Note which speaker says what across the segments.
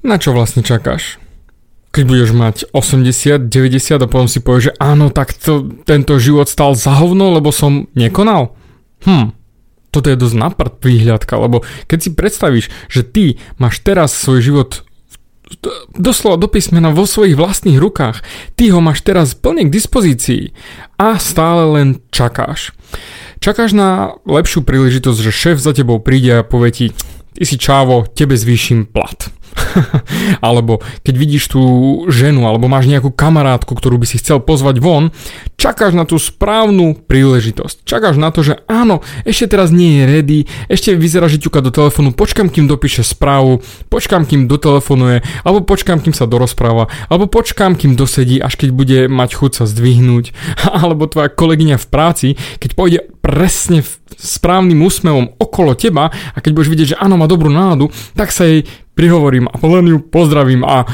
Speaker 1: Na čo vlastne čakáš? Keď budeš mať 80, 90 a potom si povieš, že áno, tak to, tento život stal za hovno, lebo som nekonal? Hm, toto je dosť naprd výhľadka, lebo keď si predstavíš, že ty máš teraz svoj život doslova do písmena vo svojich vlastných rukách, ty ho máš teraz plne k dispozícii a stále len čakáš. Čakáš na lepšiu príležitosť, že šéf za tebou príde a povie ti, ty si čávo, tebe zvýšim plat. alebo keď vidíš tú ženu, alebo máš nejakú kamarátku, ktorú by si chcel pozvať von, čakáš na tú správnu príležitosť. Čakáš na to, že áno, ešte teraz nie je ready, ešte vyzerá, že ťuka do telefónu, počkam, kým dopíše správu, počkam, kým dotelefonuje, alebo počkam, kým sa dorozpráva, alebo počkam, kým dosedí, až keď bude mať chuť sa zdvihnúť, alebo tvoja kolegyňa v práci, keď pôjde presne správnym úsmevom okolo teba a keď budeš vidieť, že áno, má dobrú náladu, tak sa jej prihovorím a len ju pozdravím a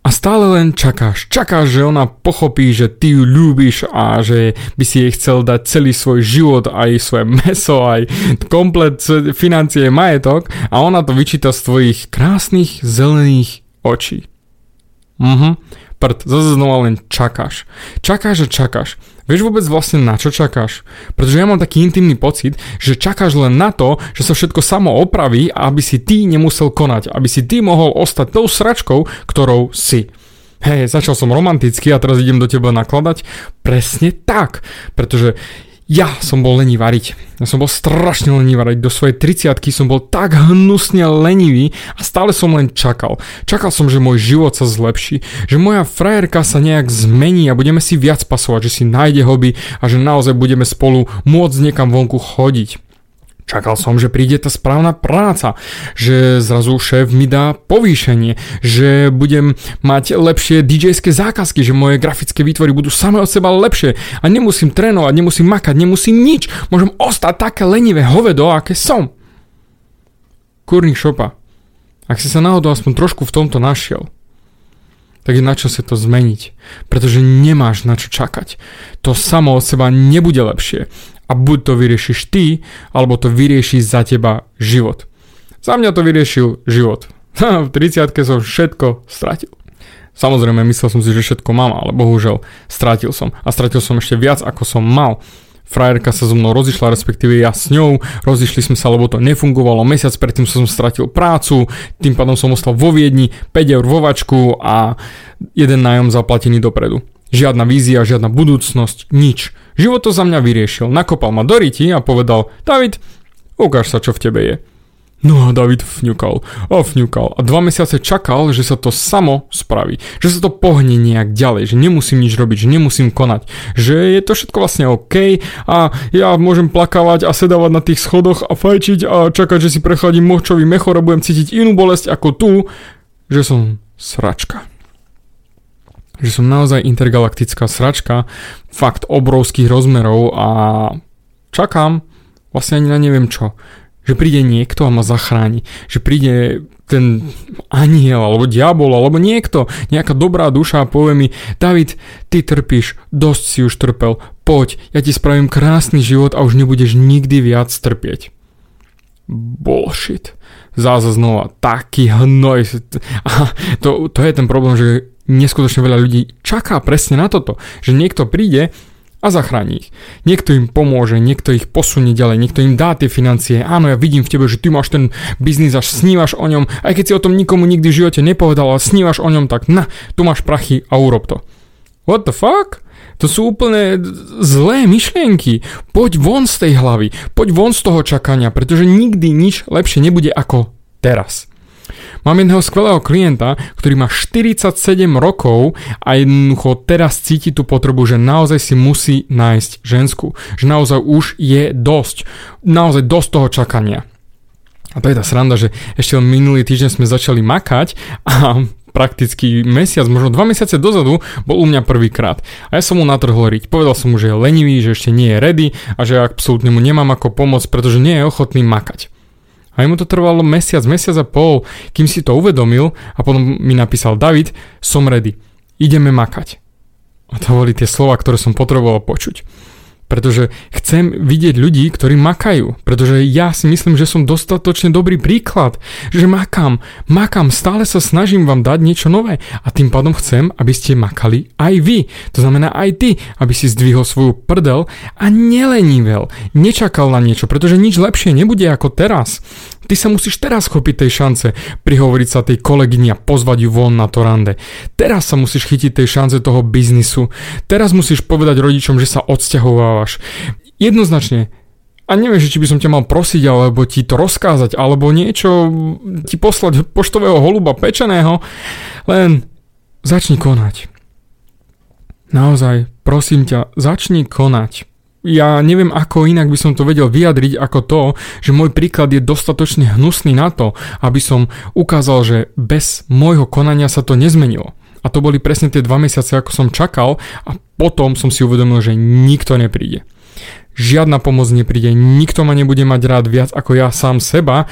Speaker 1: a stále len čakáš. Čakáš, že ona pochopí, že ty ju ľúbiš a že by si jej chcel dať celý svoj život, aj svoje meso, aj komplet financie, majetok a ona to vyčíta z tvojich krásnych zelených očí. Mhm. Prd, zase znova len čakáš. Čakáš a čakáš. Vieš vôbec vlastne na čo čakáš? Pretože ja mám taký intimný pocit, že čakáš len na to, že sa všetko samo opraví a aby si ty nemusel konať, aby si ty mohol ostať tou sračkou, ktorou si. Hej, začal som romanticky a teraz idem do teba nakladať. Presne tak, pretože ja som bol lení variť. Ja som bol strašne lení variť. Do svojej 30 som bol tak hnusne lenivý a stále som len čakal. Čakal som, že môj život sa zlepší, že moja frajerka sa nejak zmení a budeme si viac pasovať, že si nájde hobby a že naozaj budeme spolu môcť niekam vonku chodiť. Čakal som, že príde tá správna práca, že zrazu šéf mi dá povýšenie, že budem mať lepšie DJ-ské zákazky, že moje grafické výtvory budú same od seba lepšie a nemusím trénovať, nemusím makať, nemusím nič. Môžem ostať také lenivé hovedo, aké som. Kurník šopa. Ak si sa náhodou aspoň trošku v tomto našiel, tak je na čo sa to zmeniť. Pretože nemáš na čo čakať. To samo od seba nebude lepšie a buď to vyriešiš ty, alebo to vyrieši za teba život. Za mňa to vyriešil život. v 30 som všetko stratil. Samozrejme, myslel som si, že všetko mám, ale bohužiaľ stratil som. A stratil som ešte viac, ako som mal. Frajerka sa so mnou rozišla, respektíve ja s ňou, rozišli sme sa, lebo to nefungovalo, mesiac predtým som stratil prácu, tým pádom som ostal vo Viedni, 5 eur vo vačku a jeden nájom zaplatený dopredu. Žiadna vízia, žiadna budúcnosť, nič. Život to za mňa vyriešil. Nakopal ma do ryti a povedal, David, ukáž sa, čo v tebe je. No a David vňukal a vňukal a dva mesiace čakal, že sa to samo spraví, že sa to pohne nejak ďalej, že nemusím nič robiť, že nemusím konať, že je to všetko vlastne OK a ja môžem plakávať a sedávať na tých schodoch a fajčiť a čakať, že si prechladím močový mechor a budem cítiť inú bolesť ako tu, že som sračka že som naozaj intergalaktická sračka, fakt obrovských rozmerov a čakám vlastne ani na neviem čo. Že príde niekto a ma zachráni. Že príde ten aniel alebo diabol alebo niekto, nejaká dobrá duša a povie mi David, ty trpíš, dosť si už trpel, poď, ja ti spravím krásny život a už nebudeš nikdy viac trpieť. Bullshit. Zase znova, taký hnoj. A to, to je ten problém, že neskutočne veľa ľudí čaká presne na toto, že niekto príde a zachráni ich. Niekto im pomôže, niekto ich posunie ďalej, niekto im dá tie financie. Áno, ja vidím v tebe, že ty máš ten biznis a snívaš o ňom, aj keď si o tom nikomu nikdy v živote nepovedal, ale snívaš o ňom, tak na, tu máš prachy a urob to. What the fuck? To sú úplne zlé myšlienky. Poď von z tej hlavy, poď von z toho čakania, pretože nikdy nič lepšie nebude ako teraz. Mám jedného skvelého klienta, ktorý má 47 rokov a jednoducho teraz cíti tú potrebu, že naozaj si musí nájsť žensku. Že naozaj už je dosť. Naozaj dosť toho čakania. A to je tá sranda, že ešte minulý týždeň sme začali makať a prakticky mesiac, možno dva mesiace dozadu bol u mňa prvýkrát. A ja som mu natrhol riť. Povedal som mu, že je lenivý, že ešte nie je ready a že absolútne mu nemám ako pomôcť, pretože nie je ochotný makať. A mu to trvalo mesiac, mesiac a pol, kým si to uvedomil a potom mi napísal David, som ready, ideme makať. A to boli tie slova, ktoré som potreboval počuť. Pretože chcem vidieť ľudí, ktorí makajú, pretože ja si myslím, že som dostatočne dobrý príklad, že makám, makám, stále sa snažím vám dať niečo nové a tým pádom chcem, aby ste makali aj vy. To znamená aj ty, aby si zdvihol svoju prdel a nelenível, nečakal na niečo, pretože nič lepšie nebude ako teraz. Ty sa musíš teraz chopiť tej šance, prihovoriť sa tej kolegyni a pozvať ju von na to rande. Teraz sa musíš chytiť tej šance toho biznisu. Teraz musíš povedať rodičom, že sa odsťahovávaš. Jednoznačne, a neviem, či by som ťa mal prosiť, alebo ti to rozkázať, alebo niečo ti poslať poštového holuba pečeného, len začni konať. Naozaj, prosím ťa, začni konať ja neviem ako inak by som to vedel vyjadriť ako to, že môj príklad je dostatočne hnusný na to, aby som ukázal, že bez môjho konania sa to nezmenilo. A to boli presne tie dva mesiace, ako som čakal a potom som si uvedomil, že nikto nepríde. Žiadna pomoc nepríde, nikto ma nebude mať rád viac ako ja sám seba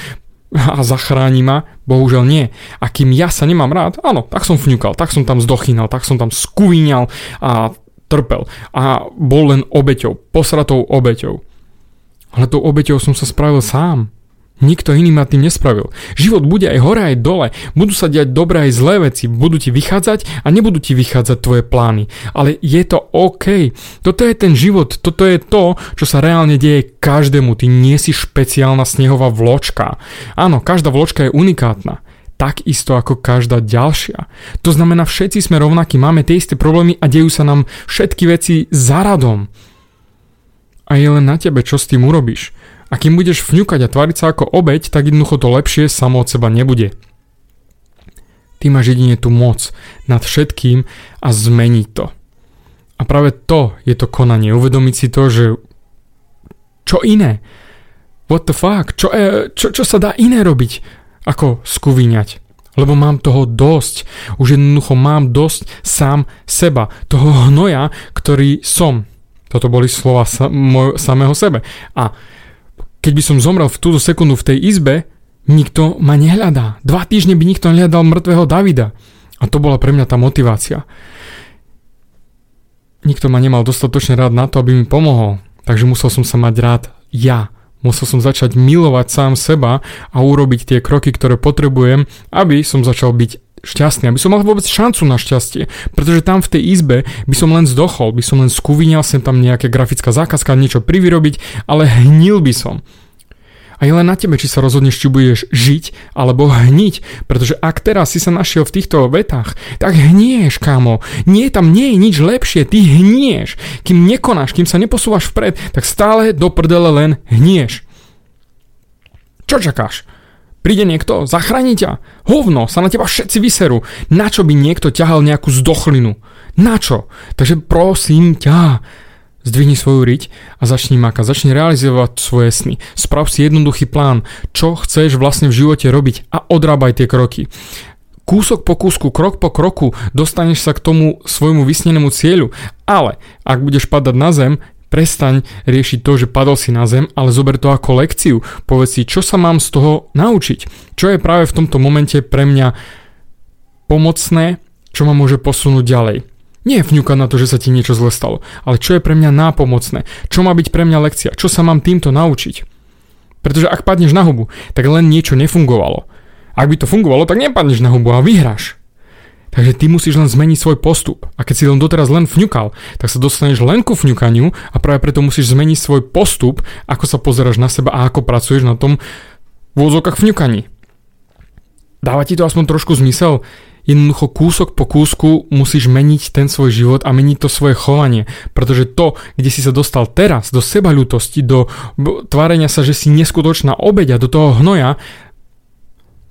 Speaker 1: a zachráni ma, bohužiaľ nie. A kým ja sa nemám rád, áno, tak som fňukal, tak som tam zdochynal, tak som tam skuvíňal a trpel a bol len obeťou, posratou obeťou. Ale tou obeťou som sa spravil sám. Nikto iný ma tým nespravil. Život bude aj hore, aj dole. Budú sa diať dobré aj zlé veci. Budú ti vychádzať a nebudú ti vychádzať tvoje plány. Ale je to OK. Toto je ten život. Toto je to, čo sa reálne deje každému. Ty nie si špeciálna snehová vločka. Áno, každá vločka je unikátna takisto ako každá ďalšia. To znamená, všetci sme rovnakí, máme tie isté problémy a dejú sa nám všetky veci za radom. A je len na tebe, čo s tým urobíš. A kým budeš vňukať a tvariť sa ako obeď, tak jednoducho to lepšie samo od seba nebude. Ty máš jedine tú moc nad všetkým a zmeniť to. A práve to je to konanie. Uvedomiť si to, že čo iné? What the fuck? Čo, e, čo, čo sa dá iné robiť? Ako skuvíňať. Lebo mám toho dosť. Už jednoducho mám dosť sám seba. Toho hnoja, ktorý som. Toto boli slova samého sebe. A keď by som zomrel v túto sekundu v tej izbe, nikto ma nehľadá. Dva týždne by nikto nehľadal mŕtvého Davida. A to bola pre mňa tá motivácia. Nikto ma nemal dostatočne rád na to, aby mi pomohol. Takže musel som sa mať rád ja. Musel som začať milovať sám seba a urobiť tie kroky, ktoré potrebujem, aby som začal byť šťastný, aby som mal vôbec šancu na šťastie. Pretože tam v tej izbe by som len zdochol, by som len skúvinal sem tam nejaká grafická zákazka, niečo privyrobiť, ale hnil by som. A je len na tebe, či sa rozhodneš, či budeš žiť alebo hniť. Pretože ak teraz si sa našiel v týchto vetách, tak hnieš, kámo. Nie, tam nie je nič lepšie, ty hnieš. Kým nekonáš, kým sa neposúvaš vpred, tak stále do prdele len hnieš. Čo čakáš? Príde niekto, zachráni ťa. Hovno, sa na teba všetci vyserú. Na čo by niekto ťahal nejakú zdochlinu? Na čo? Takže prosím ťa, Zdvihni svoju riť a začni makať, začni realizovať svoje sny. Sprav si jednoduchý plán, čo chceš vlastne v živote robiť a odrábaj tie kroky. Kúsok po kúsku, krok po kroku dostaneš sa k tomu svojmu vysnenému cieľu, ale ak budeš padať na zem, prestaň riešiť to, že padol si na zem, ale zober to ako lekciu. Povedz si, čo sa mám z toho naučiť. Čo je práve v tomto momente pre mňa pomocné, čo ma môže posunúť ďalej. Nie vňuka na to, že sa ti niečo zle stalo, ale čo je pre mňa nápomocné, čo má byť pre mňa lekcia, čo sa mám týmto naučiť. Pretože ak padneš na hubu, tak len niečo nefungovalo. Ak by to fungovalo, tak nepadneš na hubu a vyhráš. Takže ty musíš len zmeniť svoj postup. A keď si len doteraz len vňukal, tak sa dostaneš len ku vňukaniu a práve preto musíš zmeniť svoj postup, ako sa pozeráš na seba a ako pracuješ na tom v úzokách vňukaní. Dáva ti to aspoň trošku zmysel? Jednoducho kúsok po kúsku musíš meniť ten svoj život a meniť to svoje chovanie. Pretože to, kde si sa dostal teraz, do sebaľutosti, do tvárenia sa, že si neskutočná obeď a do toho hnoja,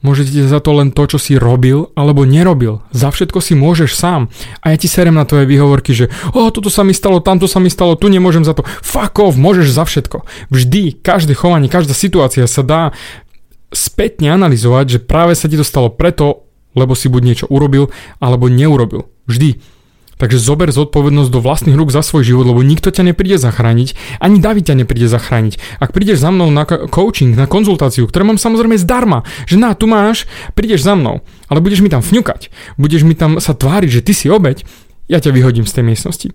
Speaker 1: Môžete za to len to, čo si robil alebo nerobil. Za všetko si môžeš sám. A ja ti serem na tvoje výhovorky, že o, toto sa mi stalo, tamto sa mi stalo, tu nemôžem za to. Fuck off, môžeš za všetko. Vždy, každé chovanie, každá situácia sa dá spätne analyzovať, že práve sa ti to stalo preto, lebo si buď niečo urobil, alebo neurobil. Vždy. Takže zober zodpovednosť do vlastných rúk za svoj život, lebo nikto ťa nepríde zachrániť, ani David ťa nepríde zachrániť. Ak prídeš za mnou na coaching, na konzultáciu, ktoré mám samozrejme zdarma, že na, tu máš, prídeš za mnou, ale budeš mi tam fňukať, budeš mi tam sa tváriť, že ty si obeď, ja ťa vyhodím z tej miestnosti.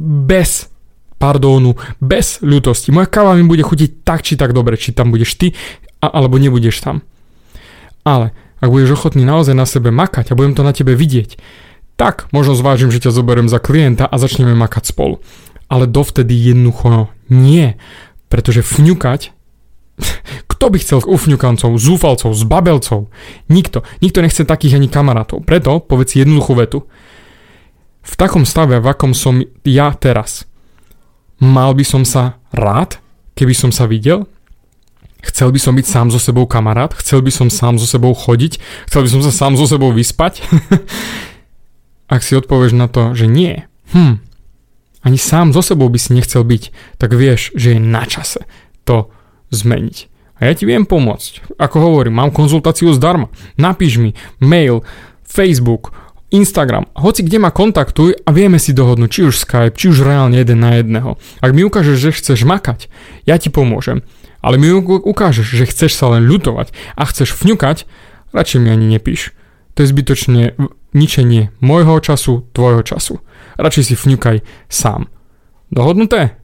Speaker 1: Bez pardónu, bez ľutosti. Moja káva mi bude chutiť tak či tak dobre, či tam budeš ty, a, alebo nebudeš tam. Ale ak budeš ochotný naozaj na sebe makať a budem to na tebe vidieť, tak možno zvážim, že ťa zoberiem za klienta a začneme makať spolu. Ale dovtedy jednoducho nie. Pretože fňukať kto by chcel ufňukancov, zúfalcov, zbabelcov? Nikto. Nikto nechce takých ani kamarátov. Preto povedz jednoduchú vetu. V takom stave, v akom som ja teraz, mal by som sa rád, keby som sa videl? Chcel by som byť sám so sebou kamarát? Chcel by som sám so sebou chodiť? Chcel by som sa sám so sebou vyspať? Ak si odpovieš na to, že nie, hm, ani sám so sebou by si nechcel byť, tak vieš, že je na čase to zmeniť. A ja ti viem pomôcť. Ako hovorím, mám konzultáciu zdarma. Napíš mi mail, Facebook, Instagram, hoci kde ma kontaktuj a vieme si dohodnúť, či už Skype, či už reálne jeden na jedného. Ak mi ukážeš, že chceš makať, ja ti pomôžem. Ale mi ukážeš, že chceš sa len ľutovať a chceš fňukať, radšej mi ani nepíš. To je zbytočne ničenie môjho času, tvojho času. Radšej si fňukaj sám. Dohodnuté?